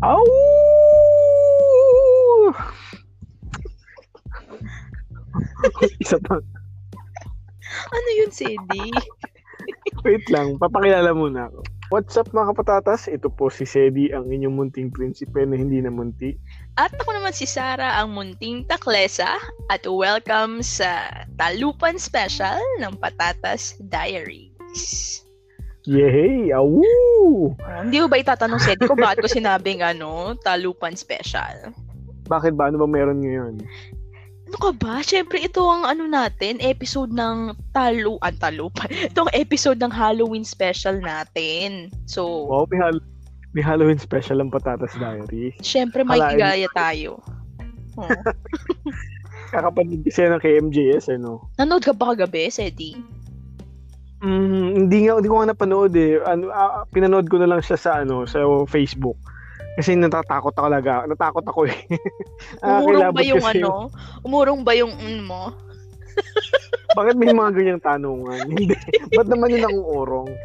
Ow! Isa pa. Ano yun, Sedi? Wait lang, papakilala muna ako. What's up mga kapatatas? Ito po si Sedi, ang inyong munting prinsipe na hindi na munti. At ako naman si Sara, ang munting taklesa. At welcome sa Talupan Special ng Patatas Diaries. Yay! Awoo! Oh, hindi mo ba itatanong, Sedi, ko bakit ko sinabing ano, Talupan Special? Bakit ba? Ano ba meron ngayon? Ano ka ba? Siyempre, ito ang ano natin, episode ng Talu... Ang Talupan. Itong episode ng Halloween special natin. So, Wow, may, hal- may Halloween special ang Patatas Diary. siyempre may Kalain- higaya tayo. Oh. Kakapanood kasi ng KMJS, ano? Nanood ka ba kagabi, Sedi? Mm, hindi nga, hindi ko nga napanood eh. Ano, ah, pinanood ko na lang siya sa, ano, sa Facebook. Kasi natatakot ako talaga. Natakot ako eh. Umurong ba yung kasi ano? Umurong ba yung mm mo? Bakit may mga ganyang tanungan? Hindi. Ba't naman yun ang urong?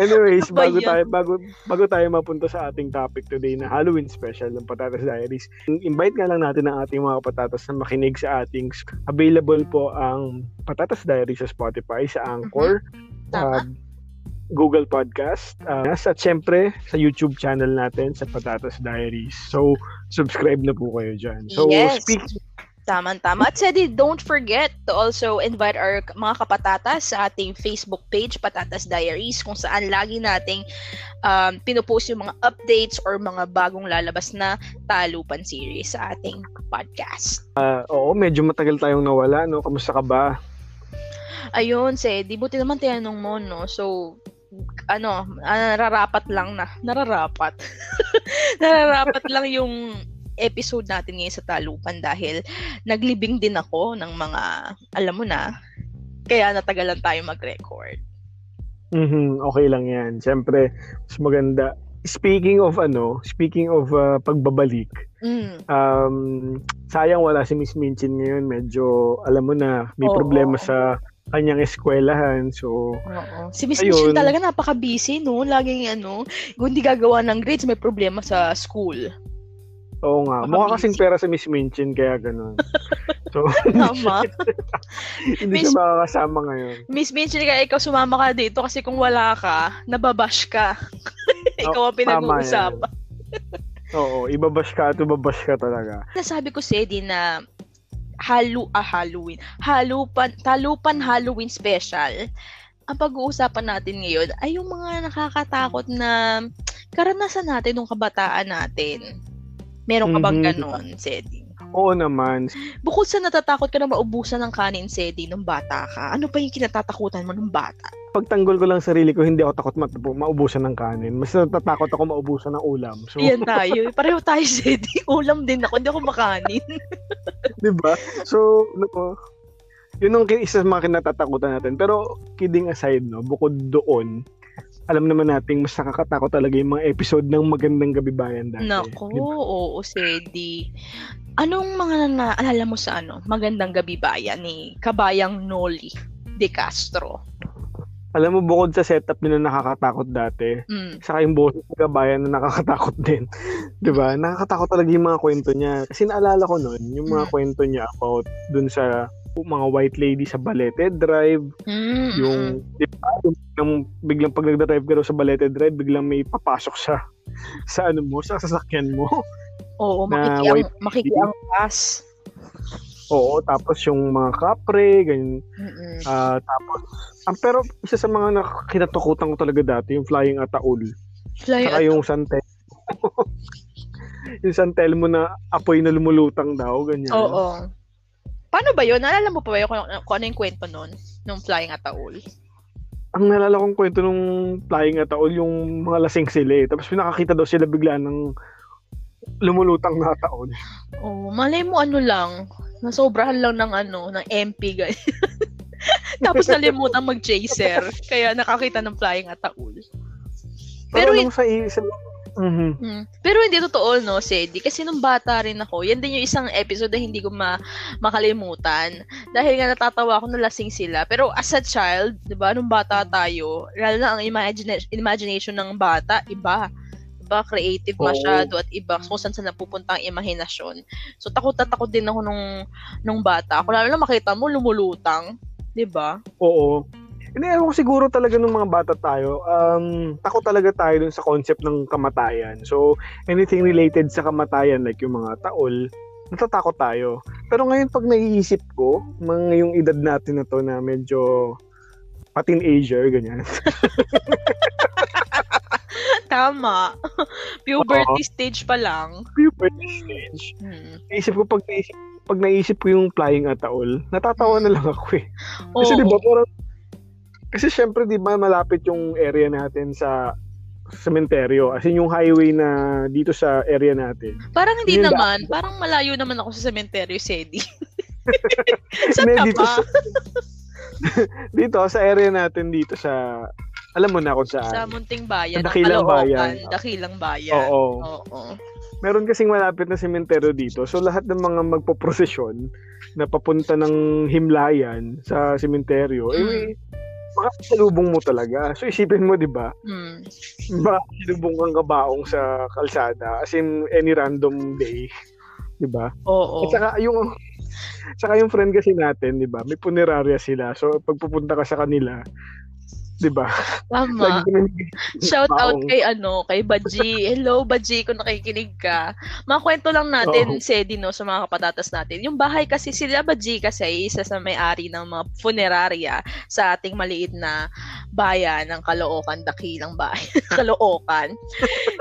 Anyways, Ano ba bago tayo bago bago tayo mapunta sa ating topic today na Halloween special ng Patatas Diaries. Invite nga lang natin ang ating mga patatas na makinig sa ating available po ang Patatas Diaries sa Spotify, sa Anchor, Mhm. Tama. uh, Google Podcast, uh, at syempre sa YouTube channel natin sa Patatas Diaries. So, subscribe na po kayo dyan. So, Yes. speak Tama-tama. At Sedi, don't forget to also invite our mga kapatatas sa ating Facebook page, Patatas Diaries, kung saan lagi nating um, pinupost yung mga updates or mga bagong lalabas na talupan series sa ating podcast. uh, oo, medyo matagal tayong nawala, no? Kamusta ka ba? Ayun, Sedi, buti naman tinanong mo, no? So, ano, ah, nararapat lang na. Nararapat. nararapat lang yung episode natin ngayon sa Talupan dahil naglibing din ako ng mga, alam mo na, kaya natagalan tayo mag-record. Mhm, okay lang 'yan. Siyempre, mas maganda. Speaking of ano, speaking of uh, pagbabalik, Mm. um, sayang wala si Miss Minchin ngayon. Medyo, alam mo na, may Oo. problema sa kanyang eskwelahan. So, Oo. Si Miss. Michelle talaga napaka-busy, no? Laging ano, kung hindi gagawa ng grades, may problema sa school. Oo nga. Baka Mukha kasing pera sa Miss Minchin, kaya ganun. So, Tama. hindi Miss- siya makakasama ngayon. Miss Michelle, kaya ikaw sumama ka dito kasi kung wala ka, nababash ka. ikaw ang tama pinag-uusapan. Oo, ibabash ka at ibabash ka talaga. Nasabi ko si Eddie na halu ah, Halloween. Halupan, talupan Halloween special. Ang pag-uusapan natin ngayon ay yung mga nakakatakot na karanasan natin nung kabataan natin. Meron ka bang Mhm. ganon, Sedi? Oo naman. Bukod sa natatakot ka na maubusan ng kanin, Sedi, nung bata ka, ano pa yung kinatatakutan mo nung bata? Pagtanggol ko lang sarili ko, hindi ako takot mat- maubusan ng kanin. Mas natatakot ako maubusan ng ulam. So, Yan tayo. Pareho tayo, Sedi. Ulam din ako. Hindi ako makanin. Di ba? So, ano po, yun ang isa sa mga kinatatakutan natin. Pero, kidding aside, no, bukod doon, alam naman nating mas nakakatakot talaga yung mga episode ng Magandang Gabi Bayan dati. Nako, Di ba? oo, Sedi. Anong mga naalala mo sa ano, Magandang Gabi Bayan ni Kabayang Noli de Castro? Alam mo, bukod sa setup nila nakakatakot dati, Mm. saka yung boses ng kabayan na nakakatakot din. Di ba? Nakakatakot talaga yung mga kwento niya. Kasi naalala ko noon, yung mga Mm. kwento niya about dun sa mga white lady sa Balete Drive, Mm, yung, di ba, yung, yung biglang pag nagda-drive ka sa Balete Drive, biglang may papasok sa sa ano mo, sa sasakyan mo. Oo, na makikiang, white makikiangkas. Oo, tapos yung mga kapre, ganyan. Mm-mm. Ah, tapos, ah, pero isa sa mga nakakitatukutan ko talaga dati, yung flying ataul. Fly Saka at- yung santel. yung santel mo na apoy na lumulutang daw, ganyan. Oo. Paano ba yun? Naalala mo pa ba yun kung, kung ano yung kwento nun? Nung Flying Ataul? Ang nalala kong kwento nung flying ataul, yung mga lasing sila eh. Tapos pinakakita daw sila bigla ng lumulutang na ataul. Oo, malay mo ano lang, nasobrahan lang ng ano, ng MP guys. Tapos nalimutan mag-chaser, kaya nakakita ng Flying Ataul. Pero, Pero mo sa, sa Mhm. Mm. Pero hindi totoo, no, Sedi? Kasi nung bata rin ako, yan din yung isang episode na hindi ko ma- makalimutan. Dahil nga natatawa ako na lasing sila. Pero as a child, di ba, nung bata tayo, lalo na ang imagina- imagination ng bata, iba. iba creative Oo. masyado at iba kung saan saan napupunta ang imahinasyon. So takot na takot din ako nung nung bata. Ako lalo na makita mo lumulutang, 'di ba? Oo. Hindi, ewan ko siguro talaga nung mga bata tayo, um, takot talaga tayo dun sa concept ng kamatayan. So, anything related sa kamatayan, like yung mga taol, natatakot tayo. Pero ngayon, pag naiisip ko, mga yung edad natin na to na medyo pa-teenager, ganyan. Tama. Puberty stage pa lang. Puberty stage. Hmm. Naisip ko, pag naisip, pag naisip ko yung flying at taol, natatawa na lang ako eh. Kasi Oo. di ba parang kasi syempre di ba malapit yung area natin sa sementeryo. As in yung highway na dito sa area natin. Parang hindi Yun naman. Parang malayo naman ako sa cemetery, Sedi. Saan ka dito ba? sa, dito sa area natin dito sa alam mo na kung Sa saan. Munting Bayan. Sa Dakilang Bayan. Dakilang Bayan. Oo. Oo. Meron kasing malapit na sementeryo dito. So lahat ng mga magpo-prosesyon na papunta ng himlayan sa sementeryo, eh May makasalubong mo talaga. So isipin mo, di ba? Hmm. Baka sinubong kang kabaong sa kalsada as in any random day. 'Di ba? Oo. At saka yung saka yung friend kasi natin, 'di ba? May punerarya sila. So pag pupunta ka sa kanila, 'di ba? Tama. Shout out kay ano, kay Baji. Hello Baji, kung nakikinig ka. Mga kwento lang natin, Oo. Sedi, no, sa mga kapatatas natin. Yung bahay kasi, sila Baji kasi ay isa sa may-ari ng mga funeraria sa ating maliit na bayan ng Caloocan, dakilang bayan. Caloocan.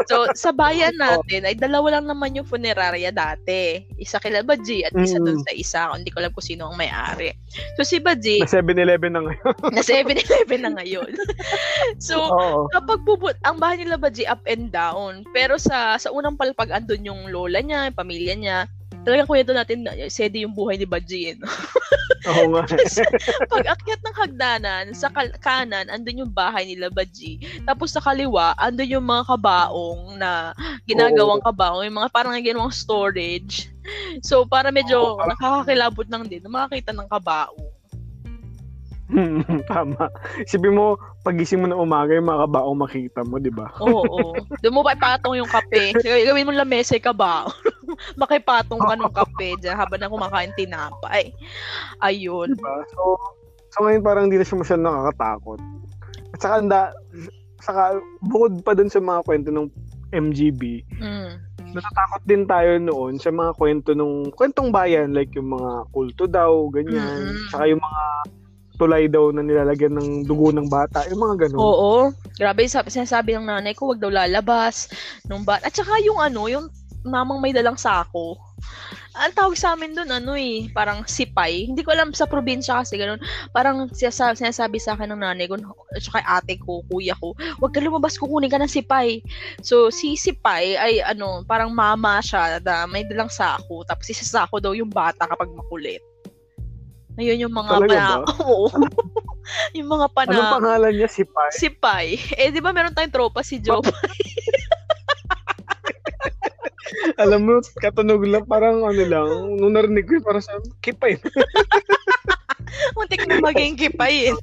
So, sa bayan natin, ay dalawa lang naman yung funeraria dati. Isa kila Baji at isa Mm. dun sa isa. Hindi ko alam kung sino ang may-ari. So, si Baji, na 7-Eleven na ngayon. na 7-Eleven na ngayon. so, Oo. kapag bubut, ang bahay nila Baji up and down. Pero sa sa unang palpag andun yung lola niya, yung pamilya niya. Talagang kwento natin, sedi yung buhay ni Baji. Eh, no? Oo nga. Pag akyat ng hagdanan, sa kal- kanan, andun yung bahay nila Baji. Tapos sa kaliwa, andun yung mga kabaong na ginagawang kabaong, yung mga parang ginawang storage. So, para medyo Oo. nakakakilabot lang din makakita ng kabaong. Tama. Isipin mo, pagising mo na umaga, yung mga kabaong makita mo, di ba? Oo, oo. Doon mo pa ipatong yung kape. Gawin mo lamesa ka ba? Makipatong ka ng kape dyan habang na kumakain tinapay. Ayun. Diba? So, so ngayon parang hindi na siya masyadong nakakatakot. At saka, anda, saka bukod pa dun sa mga kwento ng MGB, Mm. natatakot din tayo noon sa mga kwento ng kwentong bayan like yung mga kulto daw, ganyan. Mm. Saka yung mga tulay daw na nilalagyan ng dugo ng bata, yung mga ganun. Oo. Grabe, sabi, sinasabi ng nanay ko, wag daw lalabas. Nung bat. At saka yung ano, yung mamang may dalang sako. Ang tawag sa amin doon, ano eh, parang sipay. Hindi ko alam sa probinsya kasi ganun. Parang sinasabi, sinasabi sa akin ng nanay ko, at saka ate ko, kuya ko, wag ka lumabas, kukunin ka ng sipay. So, si sipay ay ano, parang mama siya na may dalang sako. Tapos isa sako daw yung bata kapag makulit. Ayun yung mga Talaga pana-? Oo. yung mga pana Anong pangalan niya? Si Pai? si Pai. Eh, di ba meron tayong tropa si Joe? Alam mo, katunog lang, parang ano lang, nung narinig ko, parang sa kipay. Muntik na maging kipay eh.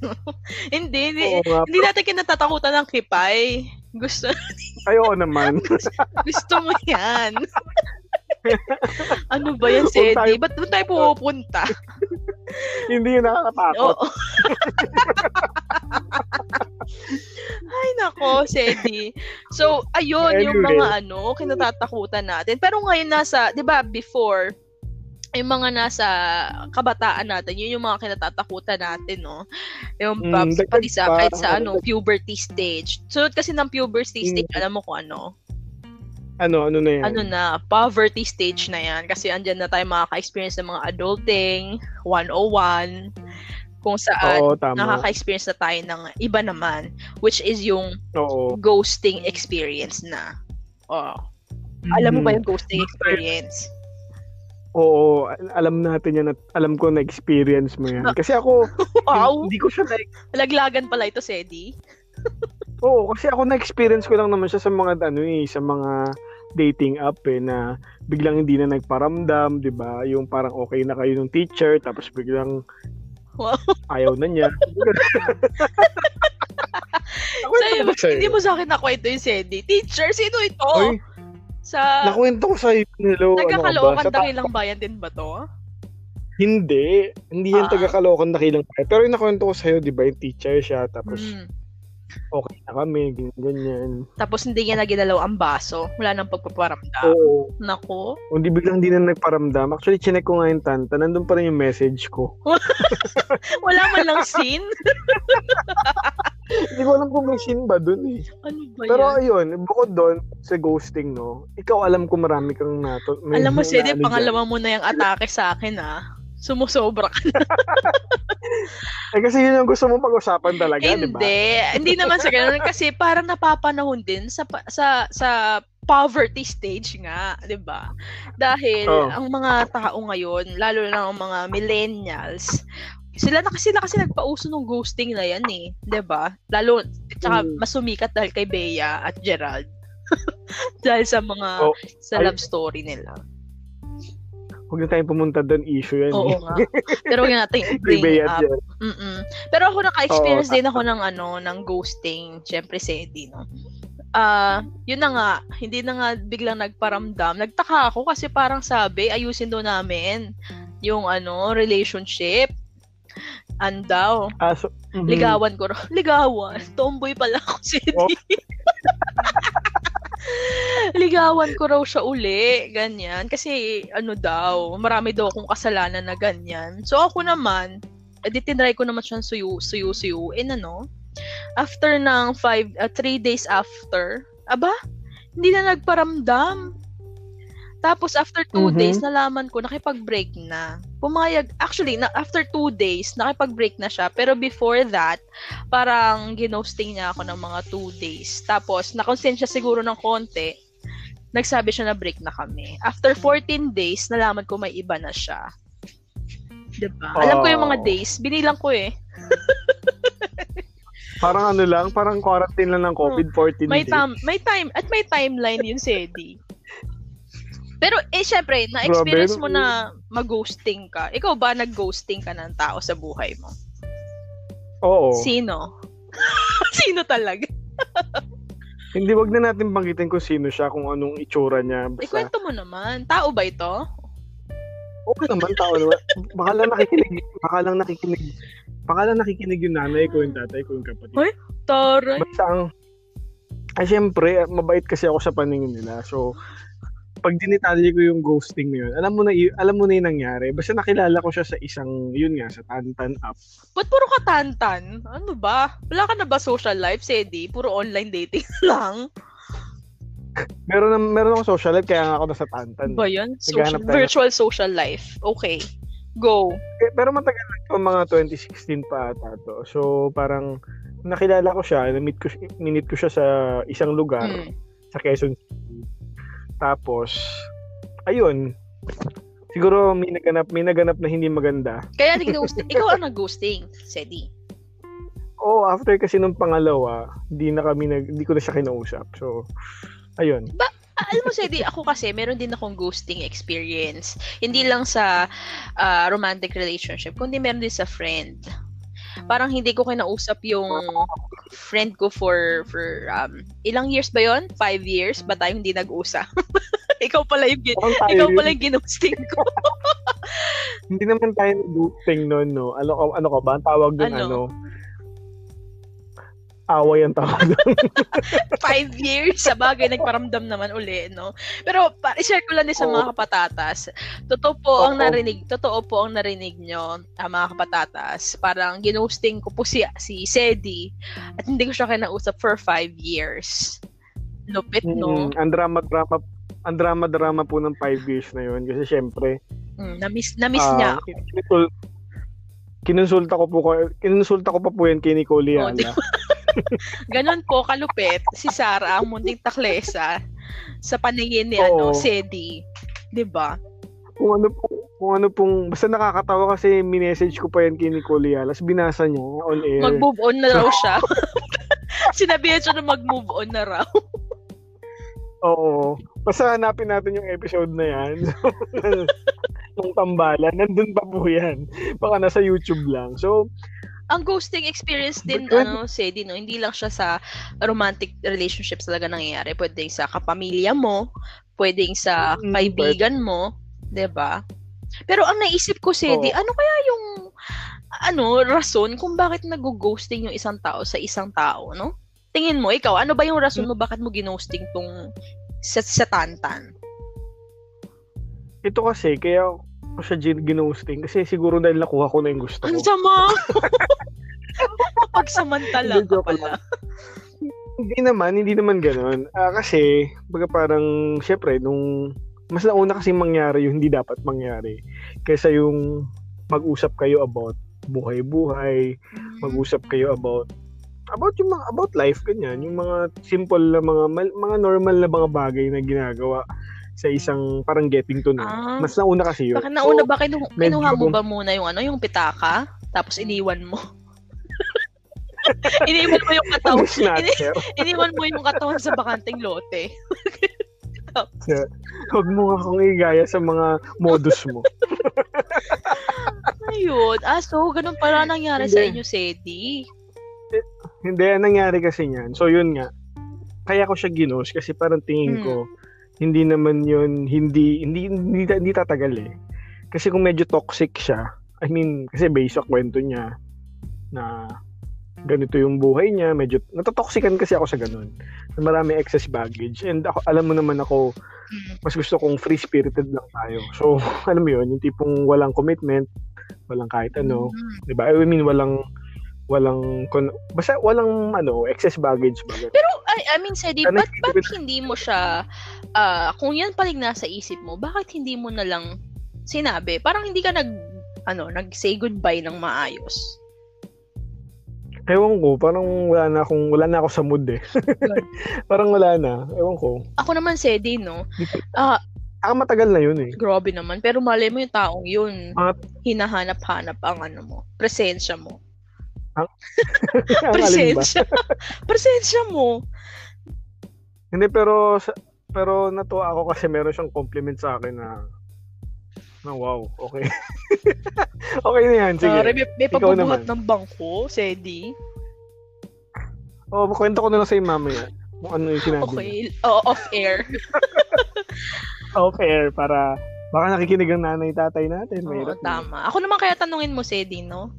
hindi, hindi. Oo nga. Hindi natin kinatatakutan ng kipay. Gusto, Ayoko naman. gusto mo yan. ano ba yan, Sedi? Ba't doon tayo pupunta? Hindi yun nakakatakot. Oo. Ay, nako, Sedi. So, ayun, yung mga ano, kinatatakutan natin. Pero ngayon nasa, di ba, before, yung mga nasa kabataan natin, yun yung mga kinatatakutan natin, no? Yung Mm, pati sa, kahit sa ano, puberty stage. Sunod kasi ng puberty Mm. stage, alam mo kung ano? Ano, ano na yan? Ano na, poverty stage na yan. Kasi andyan na tayo makaka-experience ng mga adulting, 101, kung saan Oo, tama. nakaka-experience na tayo ng iba naman, which is yung Oo. ghosting experience na. Oh. Alam mo ba Mhm. yung ghosting experience? Oo, al- alam natin yan at alam ko na experience mo yan. Kasi ako, Wow! hindi ko siya na Laglagan pala ito, Sedi. Oo, kasi ako na-experience ko lang naman siya sa mga ano eh, sa mga dating app eh na biglang hindi na nagparamdam, 'di ba? Yung parang okay na kayo ng teacher tapos biglang Wow. ayaw na niya. Sa'yo, ba sa'yo? hindi mo sa akin nakwento yung Sedi. Teacher, sino ito? Uy, sa nakwento ko ano ka ba? Nagkakalookan Sa ta- dakilang bayan din ba to? Hindi. Hindi yan Ah. taga-Caloocan dakilang bayan. Pero yung nakwento ko sa'yo, di ba, yung teacher siya, tapos Mm. Okay na kami, ganyan. Tapos hindi niya naginalaw ang baso. Wala nang pagpaparamdam. Oo. Nako. Hindi biglang hindi na nagparamdam. Actually, chinek ko nga yung tanta. Nandun pa rin yung message ko. Wala man lang scene. Hindi ko alam kung may scene ba dun eh. Ano ba Pero yan? ayun, bukod doon sa ghosting, no? Ikaw alam ko marami kang nato. Alam mo, na ano pangalawa mo na yung atake sa akin, ah. Sumusobra ka na. Eh kasi yun yung gusto mong pag-usapan talaga, di ba? Hindi. Hindi naman sa ganun. Kasi parang napapanahon din sa, sa, sa poverty stage nga, 'di ba? Dahil Oh. ang mga tao ngayon, lalo na ang mga millennials, sila na kasi sila kasi nagpauso ng ghosting na yan eh, 'di ba? Lalo tsaka Mm. mas sumikat dahil kay Bea at Gerald. dahil sa mga Oh, sa love story nila. Huwag na tayong pumunta doon, issue yan. Oo eh. nga. Pero huwag natin Kay i-bring up. dyan. Mm-mm. Pero ako naka-experience Oo. din ako ng ano, ng ghosting. Siyempre, Sedi, no? Ah, yun na nga, hindi na nga biglang nagparamdam. Nagtaka ako kasi parang sabi, ayusin daw namin yung ano, relationship. Andaw. Ah, so, mhm. Ligawan ko. Ligawan. Tomboy pala ako, Sedi. Oh. Ligawan ko raw siya uli. Ganyan. Kasi, ano daw, marami daw akong kasalanan na ganyan. So, ako naman, edi tinry ko naman siyang suyu, suyu, suyuin, ano. After ng five, uh, three days after, aba, hindi na nagparamdam. Tapos after two Mhm. days, nalaman ko, nakipag-break na. Pumayag, actually, na, after two days, nakipag-break na siya. Pero before that, parang ginosting niya ako ng mga two days. Tapos, nakonsensya siguro ng konti, nagsabi siya na break na kami. After 14 days, nalaman ko may iba na siya. Diba? Alam ko yung mga Oh. days, binilang ko eh. Parang ano lang, parang quarantine lang ng COVID, 14 May days. tam may time at may timeline yun Sedi. Pero eh syempre, na-experience mo na mag-ghosting ka. Ikaw ba nag-ghosting ka ng tao sa buhay mo? Oo. Sino? Sino talaga? Hindi, wag na natin banggitin kung sino siya, kung anong itsura niya. Basta, Ikwento mo naman. Tao ba ito? okay naman, tao naman. Baka lang nakikinig, baka lang nakikinig, baka lang nakikinig yung nanay ko, yung tatay ko, yung kapatid. Uy. Taray. Basta ang, ay syempre, mabait kasi ako sa paningin nila. So, pag dinitali ko yung ghosting na yun, alam mo na, y- alam mo na yung nangyari. Basta nakilala ko siya sa isang, yun nga, sa Tantan app. Ba't puro katantan? Ano ba? Wala ka na ba social life, Sedi? Puro online dating lang? Meron, na, meron akong social life, kaya nga ako nasa Tantan. Ba yun? Social, virtual social life. Okay. Go. Eh, Pero matagal na mga 2016 pa ata to. So, parang nakilala ko siya, na-meet ko, minit ko siya sa isang lugar, Mm. sa Quezon City. Tapos, ayun, siguro may naganap, may naganap na hindi maganda. Kaya nag-ghosting. Ikaw ang nag-ghosting, Sedi. Oh, after kasi nung pangalawa, hindi na kami nag, hindi ko na siya kinausap. So, ayun. Ah, alam mo, Sedi, ako kasi, meron din akong ghosting experience. Hindi lang sa ah, romantic relationship, kundi meron din sa friend. Parang hindi ko kinausap yung friend ko for for um, ilang years ba yon? Five years? Ba tayo hindi nag-usap? ikaw pala yung ikaw pala yung ginosting ko. Hindi naman tayo nag-ghosting noon, no? Ano, ano ka ba? Ang tawag doon, Ano? ano? Away ang tawag doon. Five years? Sa bagay, nagparamdam naman uli, no? Pero, pa, share ko lang din sa mga kapatatas. Totoo po ang Oo. narinig, totoo po ang narinig nyo, ah, mga kapatatas. Parang ginosting ko po si, si Sedi at hindi ko siya kinausap for five years. Lupit, no? Mm, ang drama-drama ang drama-drama po ng 5 years na yun kasi syempre Mm, na-miss, na-miss ah, niya. kinonsulta ko po ko- kinonsulta ko pa po yan kay Nicole Oh, di Yala. Ganon po, kalupit, si Sarah, ang munting taklesa sa paningin ni ano, Oo. Sedi. 'Di ba? kung ano po kung ano pong basta nakakatawa kasi minessage ko pa yan kay Nicole Yala tapos binasa niya on air. Mag-move on na raw siya. Sinabihan siya na mag-move on na raw. Oo. Basta hanapin natin yung episode na yan. ng tambalan. Nandun pa po yan. Baka nasa YouTube lang. So, ang ghosting experience din, ano, Sedi, no, hindi lang siya sa romantic relationships talaga nangyayari. Pwedeng sa kapamilya mo, pwedeng sa Mm, kaibigan mo, 'di ba? Pero ang naisip ko, Sedi, Oo. ano kaya yung ano, rason kung bakit nag-ghosting yung isang tao sa isang tao, no? Tingin mo, ikaw, ano ba yung rason mo bakit mo ginosting tong sa, sa Tantan? Ito kasi, kaya ko siya gin- ginosting kasi siguro dahil nakuha ko na yung gusto Ang ko. sama! Pagsamantala Hindi, ka pala. Hindi naman, hindi naman ganun. Ah, kasi, baga parang, syempre, nung mas nauna kasi mangyari yung hindi dapat mangyari. Kaysa yung mag-usap kayo about buhay-buhay, mag-usap kayo about about yung mga about life ganyan, yung mga simple na mga mga normal na mga bagay na ginagawa sa isang parang getting to know. Ah. Mas nauna kasi yun. Bakit nauna ba kinu- kinuha mo ba muna yung ano, yung pitaka, tapos iniwan mo? iniwan mo yung So, katawan, ang snatcher. iniwan mo yung katawan sa bakanteng lote. Huwag mo akong igaya sa mga modus mo. Ayun. Ah, so, ganun pala nangyari sa Hindi. inyo, Sedi. Hindi, ang nangyari kasi niyan. So, yun nga. Kaya ko siya ginos kasi parang tingin Hmm. ko, hindi naman yun, hindi, hindi, hindi, hindi tatagal eh. Kasi kung medyo toxic siya, I mean, kasi based sa kwento niya, na ganito yung buhay niya, medyo, natatoxican kasi ako sa ganun. Na marami excess baggage. And ako, alam mo naman ako, Mm. mas gusto kong free-spirited lang tayo. So, alam mo yun, yung tipong walang commitment, walang kahit ano, Mm. 'di ba? I mean walang walang kon- basta walang ano, excess baggage ba? Pero, I, I mean, Sedi, Ano ba't, ba't hindi mo siya, ah, kung yan paling nasa isip mo, bakit hindi mo na lang sinabi? Parang hindi ka nag, ano, nag-say goodbye ng maayos. Ewan ko, parang wala na akong wala na ako sa mood eh. parang wala na. Ewan ko. Ako naman, Sedi, no? Ah, Ah, matagal na yun eh. grabe naman. Pero malay mo yung taong yun, Mga- hinahanap-hanap ang ano mo, presensya mo. Ang ba? Presensya. presensya mo. Hindi pero sa- pero natuwa ako kasi meron siyang compliment sa akin na na wow, okay. okay na yan, sige. Sorry, may, may pabubuhat ng bangko, Sedi. Oh, kwento ko na lang sa'yo mamaya kung ano yung sinabi. Okay. Oo, off-air. Off-air para baka nakikinig ang nanay tatay natin. Oo, na. tama. Ako naman kaya tanungin mo, Sedi, no?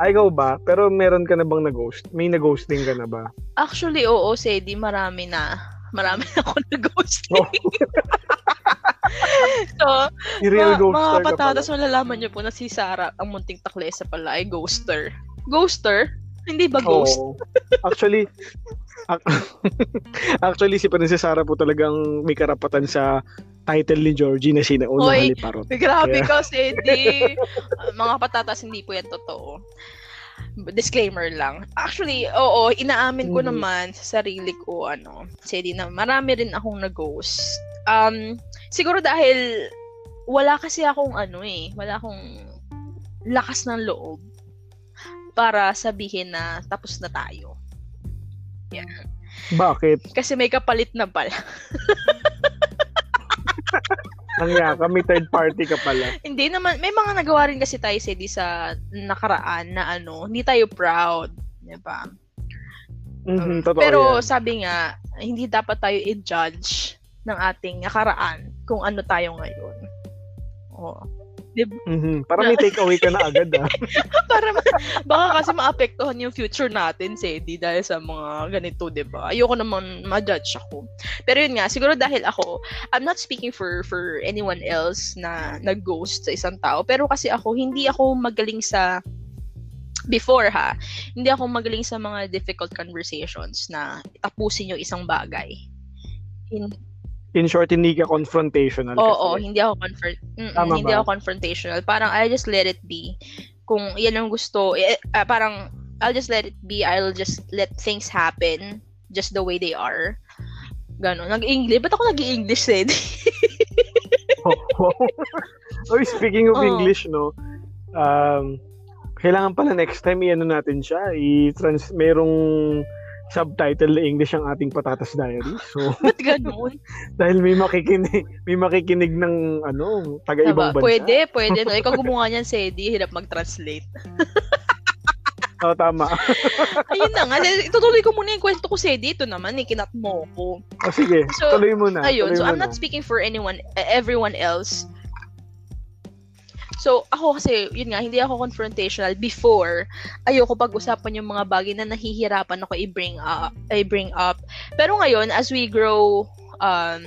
Ay, ikaw ba? Pero meron ka na bang nag-ghost? May nag-ghosting ka na ba? Actually, oo, Sedi, marami na. Marami na ako na-ghosting. Oh. so, Yung real mga, ghoster mga patatas, malalaman niyo po na si Sarah, ang munting taklesa pala, ay ghoster. Ghoster? Hindi ba ghost? Oo. Actually, ac- actually si Princess Sarah po talagang may karapatan sa title ni Georgie na sinaunang Hoy, haliparot. Grabe Kaya- ka, Sedi. Mga patatas, hindi po yan totoo. Disclaimer lang. Actually, oo, inaamin ko Mhm. naman sa sarili ko, ano, Sedi, na marami rin akong nag-ghost. Um, siguro dahil wala kasi akong ano eh, wala akong lakas ng loob para sabihin na tapos na tayo. Yan. Bakit? Kasi may kapalit na pala. Ang yaka, may third party ka pala. Hindi naman, may mga nagawa rin kasi tayo Sedi sa nakaraan na ano, hindi tayo proud. Di ba? Mhm, totoo Pero yan. sabi nga, hindi dapat tayo i-judge ng ating nakaraan kung ano tayo ngayon. Oo. Mhm, Para may takeaway ka na agad ah. Para ma- baka kasi maapektuhan yung future natin, Sedi, dahil sa mga ganito, 'di ba? Ayoko naman ma-judge ako. Pero yun nga, siguro dahil ako, I'm not speaking for for anyone else na nag-ghost sa isang tao, pero kasi ako hindi ako magaling sa before ha, hindi ako magaling sa mga difficult conversations na tapusin yung isang bagay. Hin- In short, hindi ka confrontational Oo, kasi. hindi ako confront hindi ba? ako confrontational. Parang I just let it be. Kung yan ang gusto, eh, ah, parang I'll just let it be. I'll just let things happen just the way they are. Ganon. Nag-English. Ba't ako nag-English, Sid? Oy, speaking of Oo. English, no, um, kailangan pala next time i-ano natin siya, i-trans, merong subtitle na English ang ating Patatas Diary. So, Ba't ganon? dahil may makikinig, may makikinig ng ano, taga-ibang bansa. Pwede, pwede. No? Ikaw gumawa niyan, Sedi. Hirap mag-translate. Oo, tama. Ayun na nga. Itutuloy ko muna yung kwento ko, Sedi. Ito naman, eh, kinat mo ko. O sige, So, tuloy mo na. Ayun, tuloy so mo I'm not speaking for anyone, everyone else. So, ako kasi, yun nga, hindi ako confrontational before. Ayoko pag-usapan yung mga bagay na nahihirapan ako i-bring up. I-bring up. Pero ngayon, as we grow um,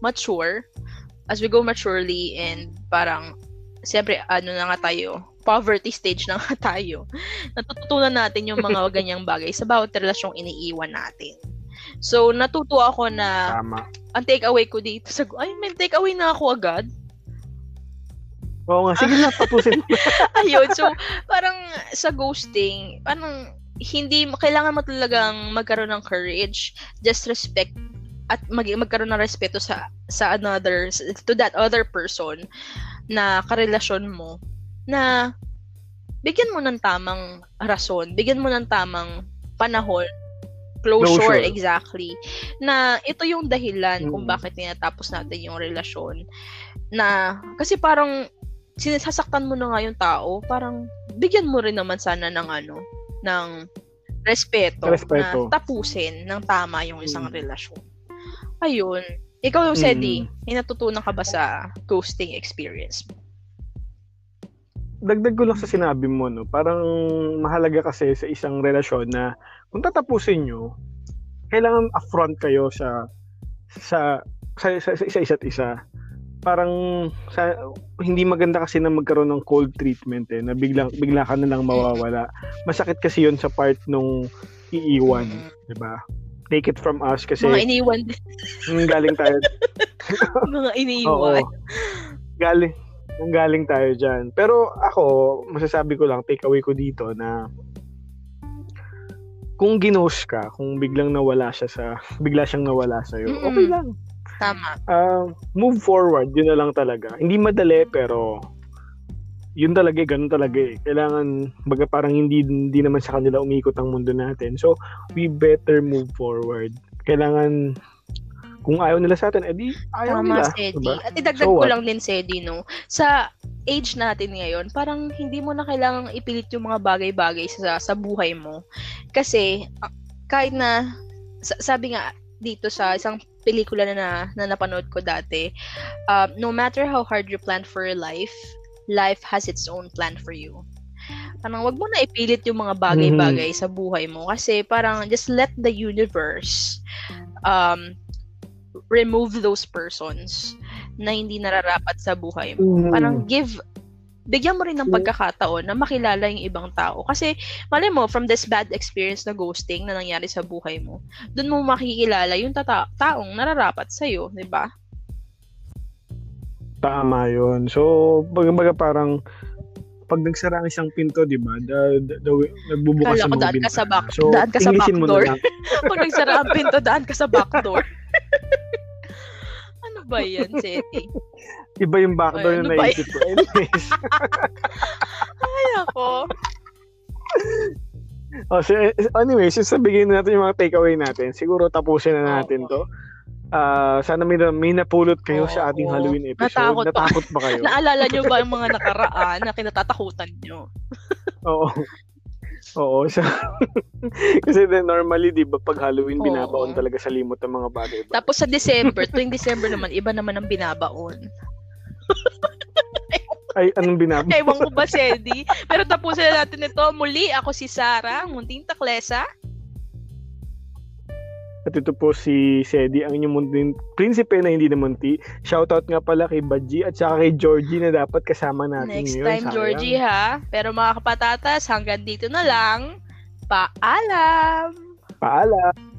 mature, as we go maturely and parang, siyempre, ano na nga tayo, poverty stage na nga tayo. Natututunan natin yung mga ganyang bagay sa bawat relasyong iniiwan natin. So, natuto ako na Tama. ang takeaway ko dito sa ay may takeaway na ako agad. Oo nga, sige na, tapusin. Ayun, so parang sa ghosting, parang hindi kailangan mo talagang magkaroon ng courage, just respect at mag magkaroon ng respeto sa sa another to that other person na karelasyon mo na bigyan mo ng tamang rason, bigyan mo ng tamang panahon closure, Closure. exactly na ito yung dahilan kung Mm. bakit tinatapos natin yung relasyon na kasi parang sinasaktan mo na nga yung tao parang bigyan mo rin naman sana ng ano ng respeto, Respeto. na tapusin ng tama yung isang Mm. relasyon ayun ikaw, Sedi, Mm. may natutunan ka ba sa ghosting experience mo? Dagdag ko lang sa sinabi mo, no, parang mahalaga kasi sa isang relasyon na kung tatapusin nyo, kailangan upfront kayo sa sa sa, sa, sa isa isa't isa. Parang sa, hindi maganda kasi na magkaroon ng cold treatment eh, na biglang bigla ka na lang mawawala. Masakit kasi 'yon sa part nung iiwan. 'di ba? Take it from us kasi mga iniwan nung galing tayo mga iniwan. Oo. Galing nang galing tayo diyan. Pero ako, masasabi ko lang take away ko dito na kung ginos ka, kung biglang nawala siya sa bigla siyang nawala sa iyo. Mm-mm. Okay lang. Tama. Ah, move forward, yun na lang talaga. Hindi madali pero yun talaga, eh, ganun talaga eh. Kailangan, baga parang hindi, hindi naman sa kanila umikot ang mundo natin. So, we better move forward. Kailangan, kung ayaw nila sa atin, edi ayaw Tama, nila. Sedi. diba? At idagdag So ko lang din, Sedi, no? Sa age natin ngayon, parang hindi mo na kailangang ipilit yung mga bagay-bagay sa, sa buhay mo. Kasi, ah, kahit na, sa- sabi nga dito sa isang pelikula na, na, na napanood ko dati, um, no matter how hard you plan for your life, life has its own plan for you. Parang wag mo na ipilit yung mga bagay-bagay sa buhay mo kasi parang just let the universe um, remove those persons na hindi nararapat sa buhay mo. Mm. Parang give bigyan mo rin ng pagkakataon na makilala yung ibang tao. Kasi, mali mo, from this bad experience na ghosting na nangyari sa buhay mo, dun mo makikilala yung tata- taong nararapat sa'yo, di ba? Tama yun. So, baga parang pag nagsara ang isang pinto, di ba, da, da, da, nagbubukas Kala ang mga daan ka sa bintana. back, So, daan ka sa back na door. lang. Pag nagsara ang pinto, daan ka sa back door. ano ba yan, Seti? Iba yung backdoor Ay, ano na ba naisip ko. Anyways. Ay, ako. oh, so, anyways, yung sabihin natin yung mga takeaway natin. Siguro tapusin na natin to. Ah, sana may, na- may napulot kayo sa ating Oo. Halloween episode. Natakot pa. Natakot ba kayo? Naalala nyo ba yung mga nakaraan na kinatatakutan nyo? Oo. Oo. So, kasi then normally, di ba, pag Halloween, Oo. binabaon talaga sa limot ng mga bagay. Tapos sa December, tuwing December naman, iba naman ang binabaon. Ay, anong binabaon? Ewan ko ba, Sedi? Pero tapusin na natin ito. Muli, ako si Sarah, munting taklesa. At ito po si Sedi, ang inyong munting prinsipe na hindi na munti. Shoutout nga pala kay Badji at saka kay Georgie na dapat kasama natin Next ngayon. time, Sayang. Georgie, ha? Pero mga kapatatas, hanggang dito na lang. Paalam! Paalam!